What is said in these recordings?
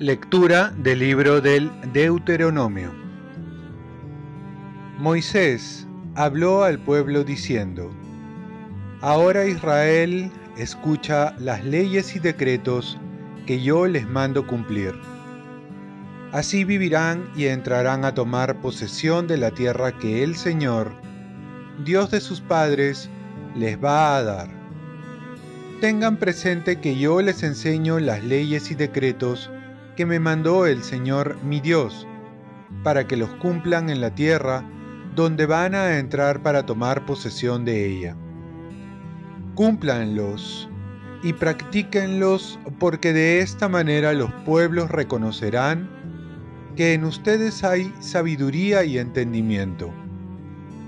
Lectura del libro del Deuteronomio. Moisés habló al pueblo diciendo, Ahora Israel escucha las leyes y decretos que yo les mando cumplir. Así vivirán y entrarán a tomar posesión de la tierra que el Señor, Dios de sus padres, les va a dar. Tengan presente que yo les enseño las leyes y decretos que me mandó el Señor mi Dios, para que los cumplan en la tierra donde van a entrar para tomar posesión de ella. Cúmplanlos y practíquenlos porque de esta manera los pueblos reconocerán que en ustedes hay sabiduría y entendimiento.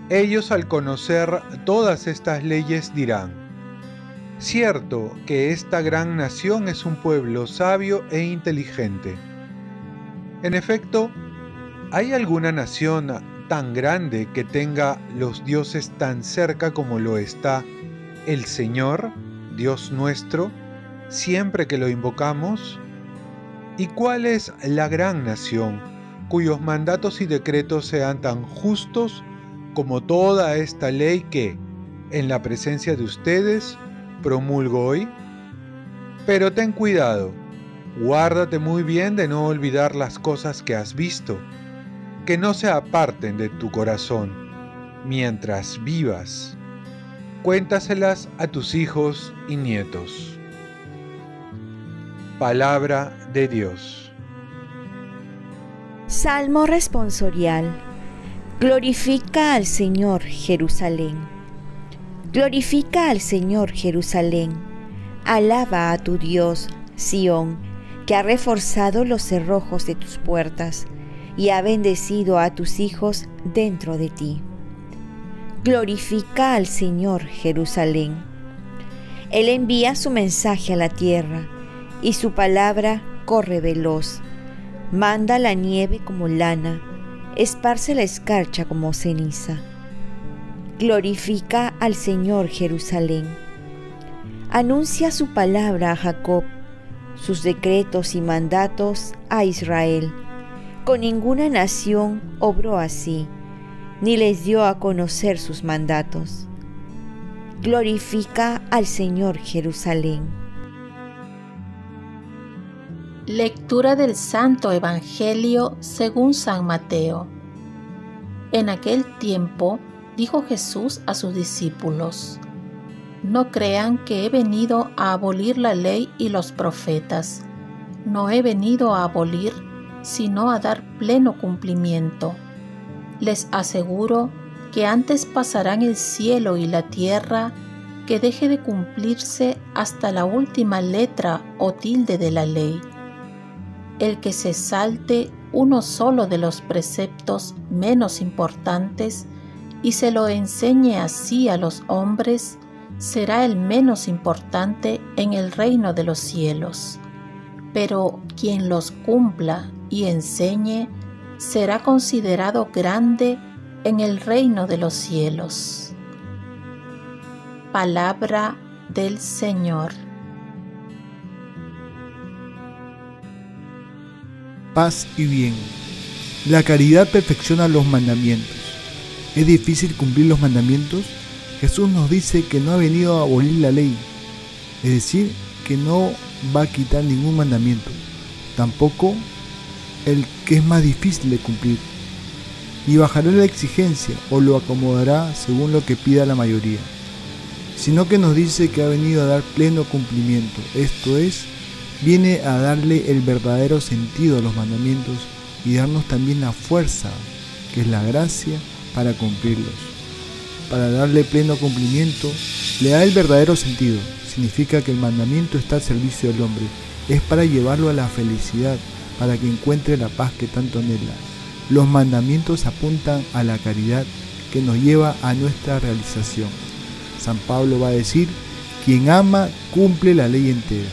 Ellos al conocer todas estas leyes dirán, Cierto que esta gran nación es un pueblo sabio e inteligente. En efecto, ¿hay alguna nación tan grande que tenga los dioses tan cerca como lo está el Señor, Dios nuestro, siempre que lo invocamos? ¿Y cuál es la gran nación cuyos mandatos y decretos sean tan justos como toda esta ley que, en la presencia de ustedes, promulgo hoy? Pero ten cuidado, guárdate muy bien de no olvidar las cosas que has visto, que no se aparten de tu corazón mientras vivas. Cuéntaselas a tus hijos y nietos. Palabra de Dios. Salmo responsorial. Glorifica al Señor Jerusalén. Glorifica al Señor Jerusalén. Alaba a tu Dios, Sión, que ha reforzado los cerrojos de tus puertas y ha bendecido a tus hijos dentro de ti. Glorifica al Señor Jerusalén. Él envía su mensaje a la tierra y su palabra corre veloz. Manda la nieve como lana, esparce la escarcha como ceniza Glorifica al Señor Jerusalén. Anuncia su palabra a Jacob, sus decretos y mandatos a Israel. Con ninguna nación obró así, ni les dio a conocer sus mandatos. Glorifica al Señor Jerusalén. Lectura del Santo Evangelio según San Mateo. En aquel tiempo, dijo Jesús a sus discípulos, No crean que he venido a abolir la ley y los profetas. No he venido a abolir, sino a dar pleno cumplimiento. Les aseguro que antes pasarán el cielo y la tierra que deje de cumplirse hasta la última letra o tilde de la ley. El que se salte uno solo de los preceptos menos importantes y se lo enseñe así a los hombres, será el menos importante en el reino de los cielos. Pero quien los cumpla y enseñe, será considerado grande en el reino de los cielos. Palabra del Señor. Paz y bien. La caridad perfecciona los mandamientos ¿Es difícil cumplir los mandamientos? Jesús nos dice que no ha venido a abolir la ley, es decir, que no va a quitar ningún mandamiento, tampoco el que es más difícil de cumplir, y bajará la exigencia o lo acomodará según lo que pida la mayoría, sino que nos dice que ha venido a dar pleno cumplimiento, esto es, viene a darle el verdadero sentido a los mandamientos y darnos también la fuerza, que es la gracia, para cumplirlos. Para darle pleno cumplimiento, le da el verdadero sentido. Significa que el mandamiento está al servicio del hombre. Es para llevarlo a la felicidad, para que encuentre la paz que tanto anhela. Los mandamientos apuntan a la caridad que nos lleva a nuestra realización. San Pablo va a decir, quien ama cumple la ley entera.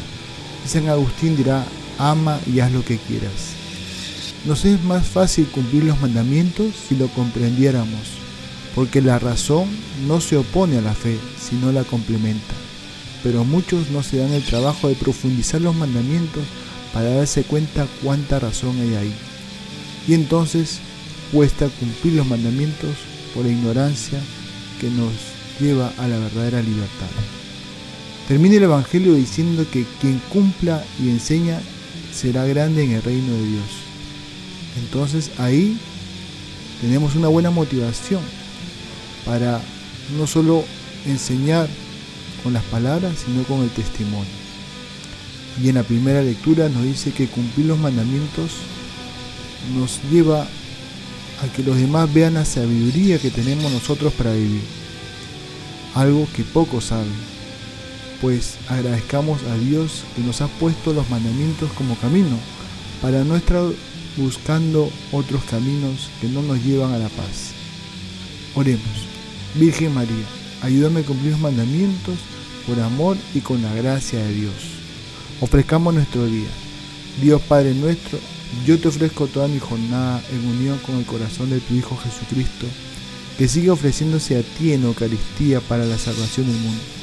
San Agustín dirá, ama y haz lo que quieras. Nos es más fácil cumplir los mandamientos si lo comprendiéramos, porque la razón no se opone a la fe, sino la complementa. Pero muchos no se dan el trabajo de profundizar los mandamientos para darse cuenta cuánta razón hay ahí. Y entonces cuesta cumplir los mandamientos por la ignorancia que nos lleva a la verdadera libertad. Termina el Evangelio diciendo que quien cumpla y enseña será grande en el reino de Dios. Entonces ahí tenemos una buena motivación para no solo enseñar con las palabras, sino con el testimonio. Y en la primera lectura nos dice que cumplir los mandamientos nos lleva a que los demás vean la sabiduría que tenemos nosotros para vivir. Algo que pocos saben. Pues agradezcamos a Dios que nos ha puesto los mandamientos como camino para no estar buscando otros caminos que no nos llevan a la paz. Oremos. Virgen María, ayúdame a cumplir los mandamientos por amor y con la gracia de Dios. Ofrezcamos nuestro día. Dios Padre nuestro, yo te ofrezco toda mi jornada en unión con el corazón de tu Hijo Jesucristo, que sigue ofreciéndose a ti en Eucaristía para la salvación del mundo.